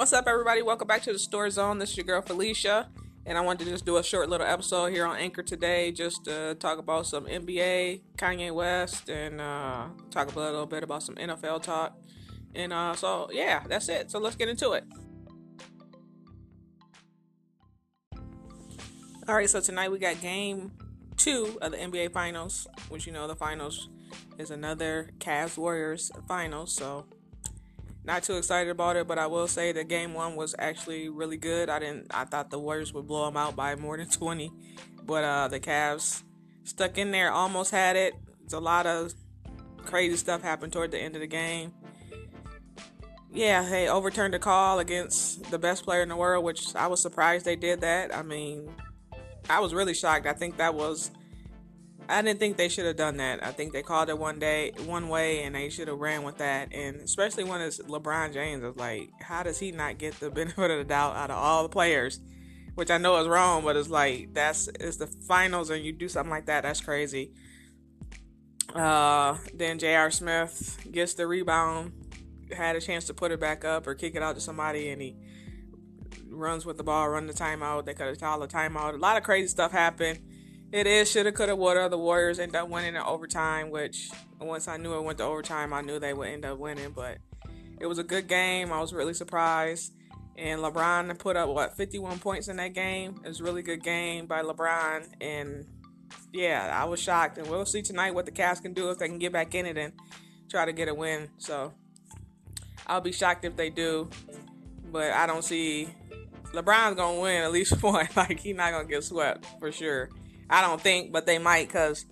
What's up, everybody? Welcome back to the Store Zone. This is your girl Felicia, and I wanted to just do a short little episode here on Anchor today, just to talk about some NBA, Kanye West, and uh, talk a little bit about some NFL talk. And uh, so, yeah, that's it. So let's get into it. All right, so tonight we got game two of the NBA Finals, which you know the finals is another Cavs Warriors finals. So not too excited about it, but I will say that game one was actually really good. I didn't, I thought the Warriors would blow them out by more than 20, but uh, the Cavs stuck in there, almost had it. It's a lot of crazy stuff happened toward the end of the game. Yeah, they overturned the call against the best player in the world, which I was surprised they did that. I mean, I was really shocked. I think that was I didn't think they should have done that. I think they called it one day, one way, and they should have ran with that. And especially when it's LeBron James, it's like, how does he not get the benefit of the doubt out of all the players? Which I know is wrong, but it's like that's it's the finals, and you do something like that. That's crazy. Uh, then J.R. Smith gets the rebound, had a chance to put it back up or kick it out to somebody, and he runs with the ball, run the timeout. They could have called a timeout. A lot of crazy stuff happened it is shoulda, coulda, woulda. The Warriors end up winning in overtime, which once I knew it went to overtime, I knew they would end up winning. But it was a good game. I was really surprised. And LeBron put up what 51 points in that game. It was a really good game by LeBron. And yeah, I was shocked. And we'll see tonight what the Cavs can do if they can get back in it and try to get a win. So I'll be shocked if they do. But I don't see LeBron's gonna win at least one. Like he's not gonna get swept for sure. I don't think, but they might because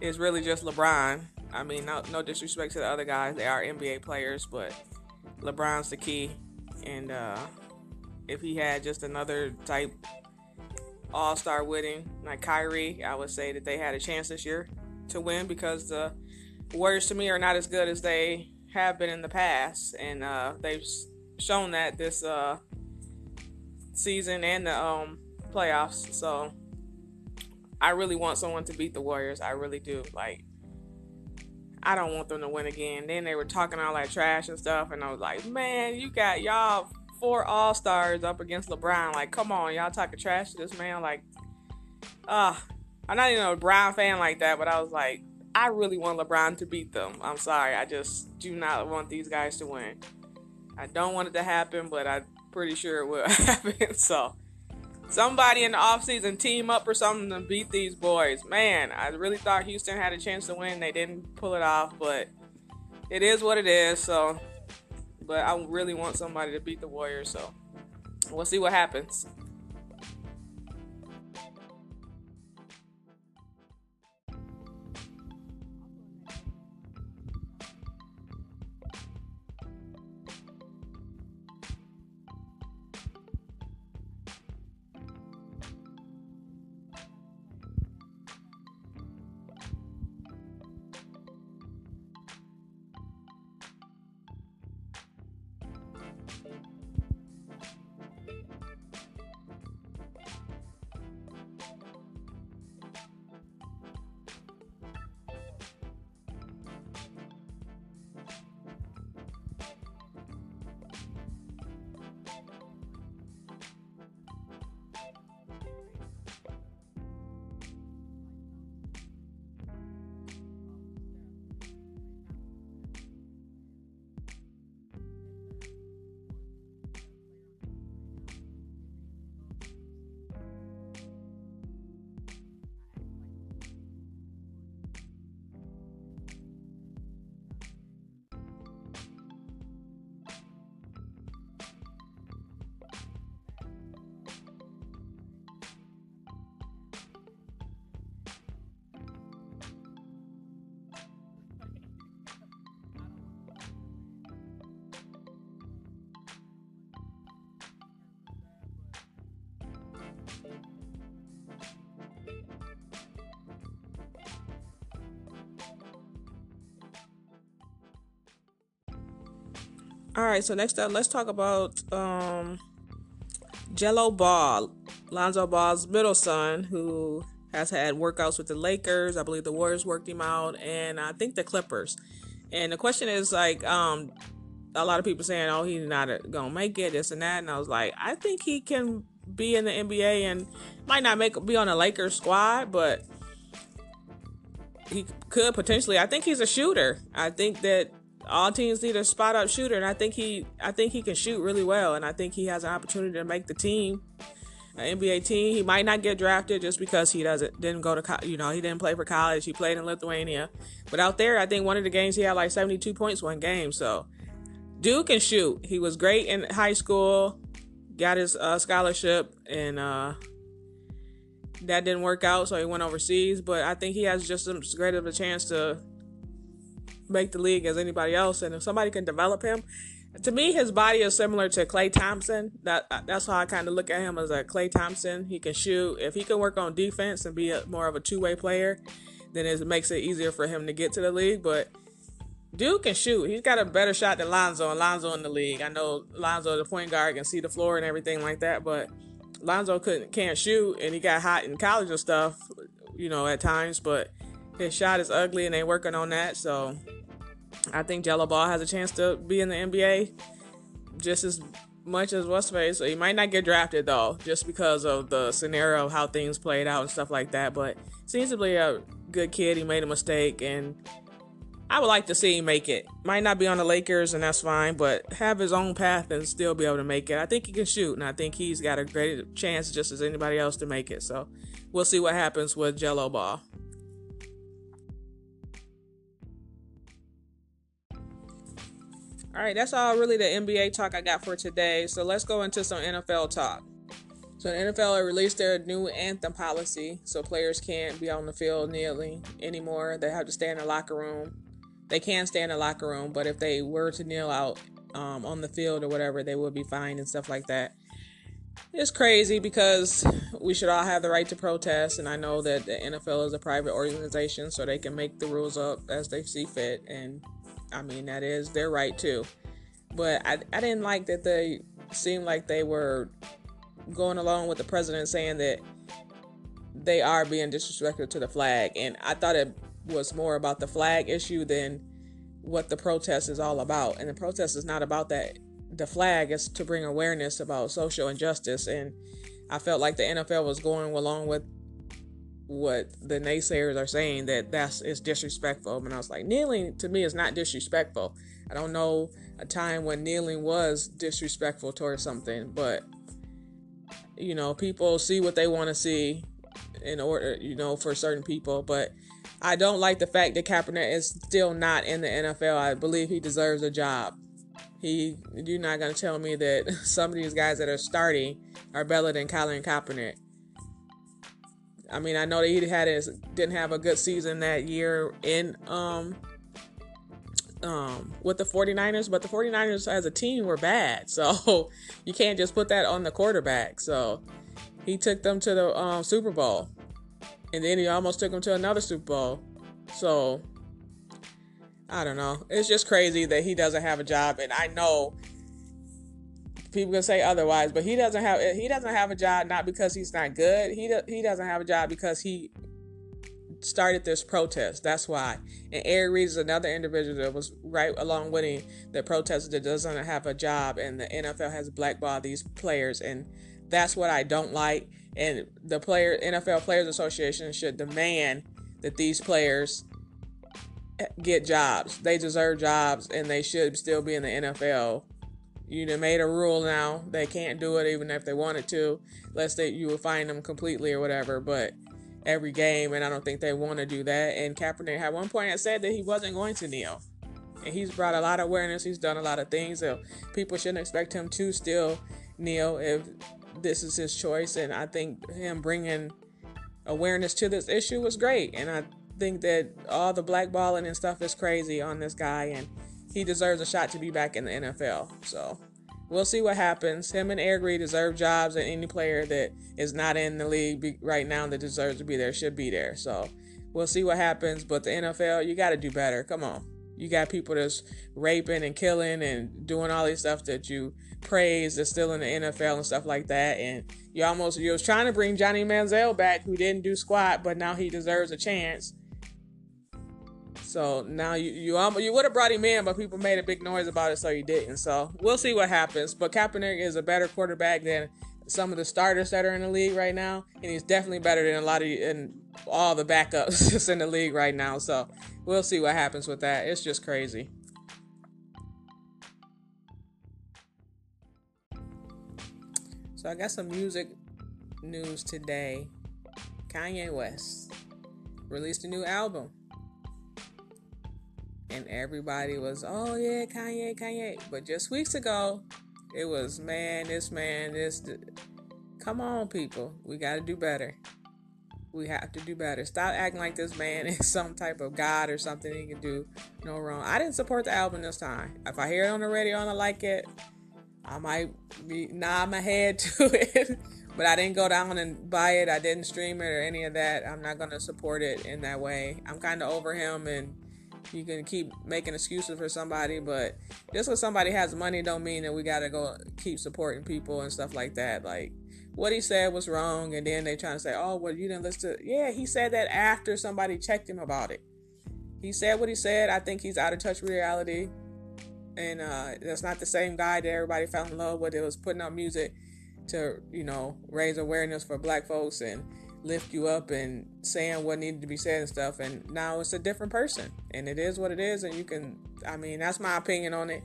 it's really just LeBron. I mean, no, no disrespect to the other guys; they are NBA players, but LeBron's the key. And uh, if he had just another type All Star winning like Kyrie, I would say that they had a chance this year to win because the Warriors to me are not as good as they have been in the past, and uh, they've shown that this uh, season and the um, playoffs. So I really want someone to beat the Warriors. I really do. Like, I don't want them to win again. Then they were talking all that trash and stuff, and I was like, man, you got y'all four All Stars up against LeBron. Like, come on, y'all talking trash to this man. Like, ah, uh, I'm not even a LeBron fan like that, but I was like, I really want LeBron to beat them. I'm sorry, I just do not want these guys to win. I don't want it to happen, but I'm pretty sure it will happen. So somebody in the offseason team up or something to beat these boys. Man, I really thought Houston had a chance to win. They didn't pull it off, but it is what it is. So, but I really want somebody to beat the Warriors. So, we'll see what happens. All right, so next up, let's talk about um, Gelo Ball, Lonzo Ball's middle son, who has had workouts with the Lakers. I believe the Warriors worked him out, and I think the Clippers. And the question is like, um, a lot of people saying, "Oh, he's not gonna make it," this and that, and I was like, I think he can be in the NBA and might not make be on a Lakers squad, but he could potentially. I think he's a shooter. I think that all teams need a spot up shooter, and I think he I think he can shoot really well, and I think he has an opportunity to make the team an NBA team. He might not get drafted just because he doesn't didn't go to you know he didn't play for college. He played in Lithuania, but out there, I think one of the games he had like 72 points one game. So Duke can shoot. He was great in high school, got his uh, scholarship, and uh, that didn't work out, so he went overseas. But I think he has just as great of a chance to make the league as anybody else. And if somebody can develop him, to me, his body is similar to Klay Thompson. That uh, that's how I kind of look at him as a Klay Thompson. He can shoot. If he can work on defense and be a, more of a two way player, then it makes it easier for him to get to the league. But Duke can shoot. He's got a better shot than Lonzo, and Lonzo in the league. I know Lonzo, the point guard, can see the floor and everything like that, but Lonzo couldn't can't shoot, and he got hot in college and stuff, you know, at times. But his shot is ugly, and they working on that. So I think Gelo Ball has a chance to be in the NBA just as much as what's face. So he might not get drafted though, just because of the scenario of how things played out and stuff like that. But seems to be a good kid. He made a mistake, and I would like to see him make it. Might not be on the Lakers, and that's fine, but have his own path and still be able to make it. I think he can shoot, and I think he's got a great chance just as anybody else to make it. So we'll see what happens with Gelo Ball. All right, that's all really the NBA talk I got for today. So let's go into some NFL talk. So the NFL released their new anthem policy, so players can't be on the field kneeling anymore. They have to stay in the locker room. They can stay in the locker room, but if they were to kneel out um, on the field or whatever, they would be fined and stuff like that. It's crazy because we should all have the right to protest, and I know that the NFL is a private organization, so they can make the rules up as they see fit, and I mean, that is their right too. But I, I didn't like that they seemed like they were going along with the president saying that they are being disrespectful to the flag. And I thought it was more about the flag issue than what the protest is all about. And the protest is not about that. The flag is to bring awareness about social injustice. And I felt like the NFL was going along with what the naysayers are saying that that's is disrespectful. And I was like, kneeling to me is not disrespectful. I don't know a time when kneeling was disrespectful towards something, but you know, people see what they want to see in order, you know, for certain people. But I don't like the fact that Kaepernick is still not in the NFL. I believe he deserves a job. He, you're not gonna tell me that some of these guys that are starting are better than Colin Kaepernick. I mean, I know that he had his, didn't have a good season that year in um um with the 49ers, but the 49ers as a team were bad. So you can't just put that on the quarterback. So he took them to the um, Super Bowl. And then he almost took them to another Super Bowl. So I don't know. It's just crazy that he doesn't have a job and I know people can say otherwise, but he doesn't have he doesn't have a job not because he's not good. He do, he doesn't have a job because he started this protest. That's why. And Eric Reid is another individual that was right along with him that protested that doesn't have a job, and the NFL has blackballed these players, and that's what I don't like. And the player NFL Players Association should demand that these players get jobs. They deserve jobs, and they should still be in the NFL you know made a rule now. They can't do it even if they wanted to lest they you will find them completely or whatever but every game and I don't think they want to do that. And Kaepernick at one point had said that he wasn't going to kneel. And he's brought a lot of awareness. He's done a lot of things so people shouldn't expect him to still kneel if this is his choice. And I think him bringing awareness to this issue was great. And I think that all the blackballing and stuff is crazy on this guy. And he deserves a shot to be back in the NFL. So we'll see what happens. Him and Eric Reid deserve jobs, and any player that is not in the league right now that deserves to be there should be there. So we'll see what happens. But the NFL, you got to do better. Come on. You got people that's raping and killing and doing all these stuff that you praise that's still in the NFL and stuff like that. And you almost you was trying to bring Johnny Manziel back, who didn't do squat, but now he deserves a chance So now you you you would have brought him in, but people made a big noise about it, so you didn't. So we'll see what happens. But Kaepernick is a better quarterback than some of the starters that are in the league right now, and he's definitely better than a lot of and all the backups in the league right now. So we'll see what happens with that. It's just crazy. So I got some music news today. Kanye West released a new album. And everybody was, oh yeah, Kanye, Kanye. But just weeks ago, it was, man, this man, this. this. Come on, people. We got to do better. We have to do better. Stop acting like this man is some type of god or something he can do no wrong. I didn't support the album this time. If I hear it on the radio and I like it, I might be nod my head to it. but I didn't go down and buy it. I didn't stream it or any of that. I'm not gonna support it in that way. I'm kind of over him, and you can keep making excuses for somebody, but just because somebody has money don't mean that we gotta go keep supporting people and stuff like that. Like what he said was wrong, and then they trying to say, "Oh, well, you didn't listen to." Yeah, he said that after somebody checked him about it. He said what he said. I think he's out of touch with reality, and uh, that's not the same guy that everybody fell in love with. It was putting out music to you know raise awareness for black folks and lift you up and saying what needed to be said and stuff and now it's a different person and it is what it is and you can i mean that's my opinion on it.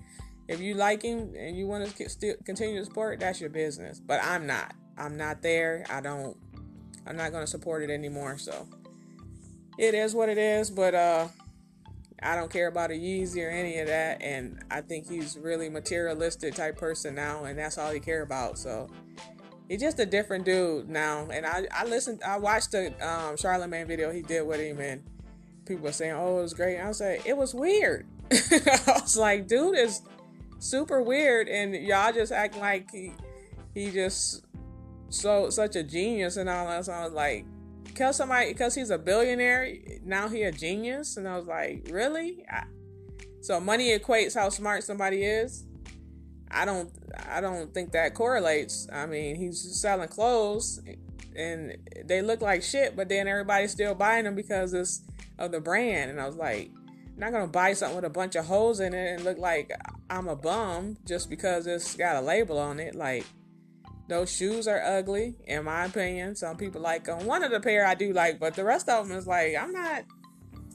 If you like him and you want to still continue to support that's your business but i'm not. I'm not there. I don't i'm not going to support it anymore so. It is what it is but uh I don't care about a Yeezy or any of that, and I think he's really materialistic type person now, and that's all he care about. So he's just a different dude now. And I I listened, I watched the um, Charlemagne video he did with him, and people were saying, "Oh, it was great." I was like, "It was weird." I was like, "Dude is super weird," and y'all just act like he he just so such a genius and all that. So I was like, because somebody because he's a billionaire now he a genius and i was like really I, so money equates how smart somebody is i don't i don't think that correlates i mean he's selling clothes and they look like shit but then everybody's still buying them because it's of the brand and i was like I'm not gonna buy something with a bunch of holes in it and look like i'm a bum just because it's got a label on it like those shoes are ugly, in my opinion. Some people like them. One of the pair I do like, but the rest of them is like, I'm not.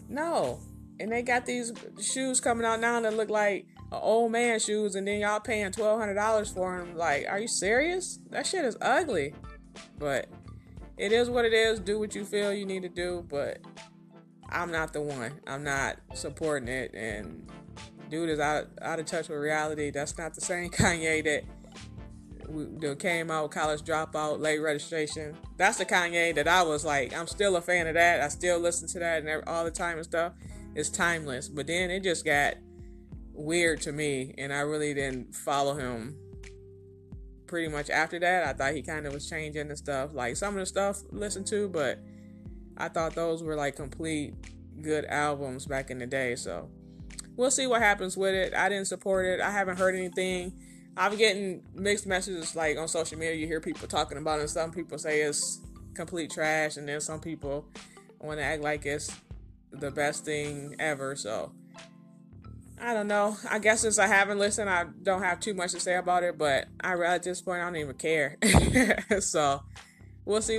No. And they got these shoes coming out now that look like old man shoes, and then y'all paying twelve hundred dollars for them. Like, are you serious? That shit is ugly. But it is what it is. Do what you feel you need to do. But I'm not the one. I'm not supporting it. And dude is out out of touch with reality. That's not the same Kanye that that came out college dropout late registration that's the kanye that i was like i'm still a fan of that i still listen to that and all the time and stuff it's timeless but then it just got weird to me and i really didn't follow him pretty much after that i thought he kind of was changing and stuff like some of the stuff listened to but i thought those were like complete good albums back in the day so we'll see what happens with it i didn't support it i haven't heard anything I'm getting mixed messages like on social media. You hear people talking about it, some people say it's complete trash, and then some people want to act like it's the best thing ever. So I don't know. I guess since I haven't listened, I don't have too much to say about it. But I at this point, I don't even care. so we'll see.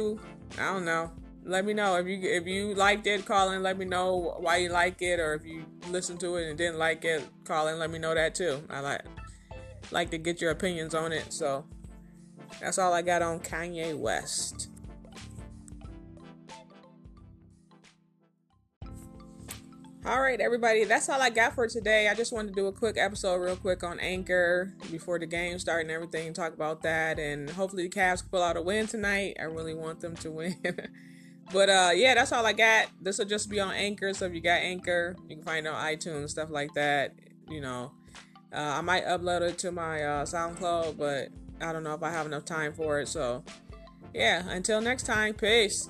I don't know. Let me know if you if you liked it. Call in. Let me know why you like it, or if you listened to it and didn't like it. Call in. Let me know that too. I like like to get your opinions on it. So that's all I got on Kanye West. All right, everybody, that's all I got for today. I just wanted to do a quick episode, real quick, on Anchor before the game start and everything, talk about that, and hopefully the Cavs pull out a win tonight. I really want them to win. but uh, yeah, that's all I got. This will just be on Anchor, so if you got Anchor, you can find it on iTunes, stuff like that. You know, uh, I might upload it to my uh, SoundCloud, but I don't know if I have enough time for it. So, yeah, until next time, peace.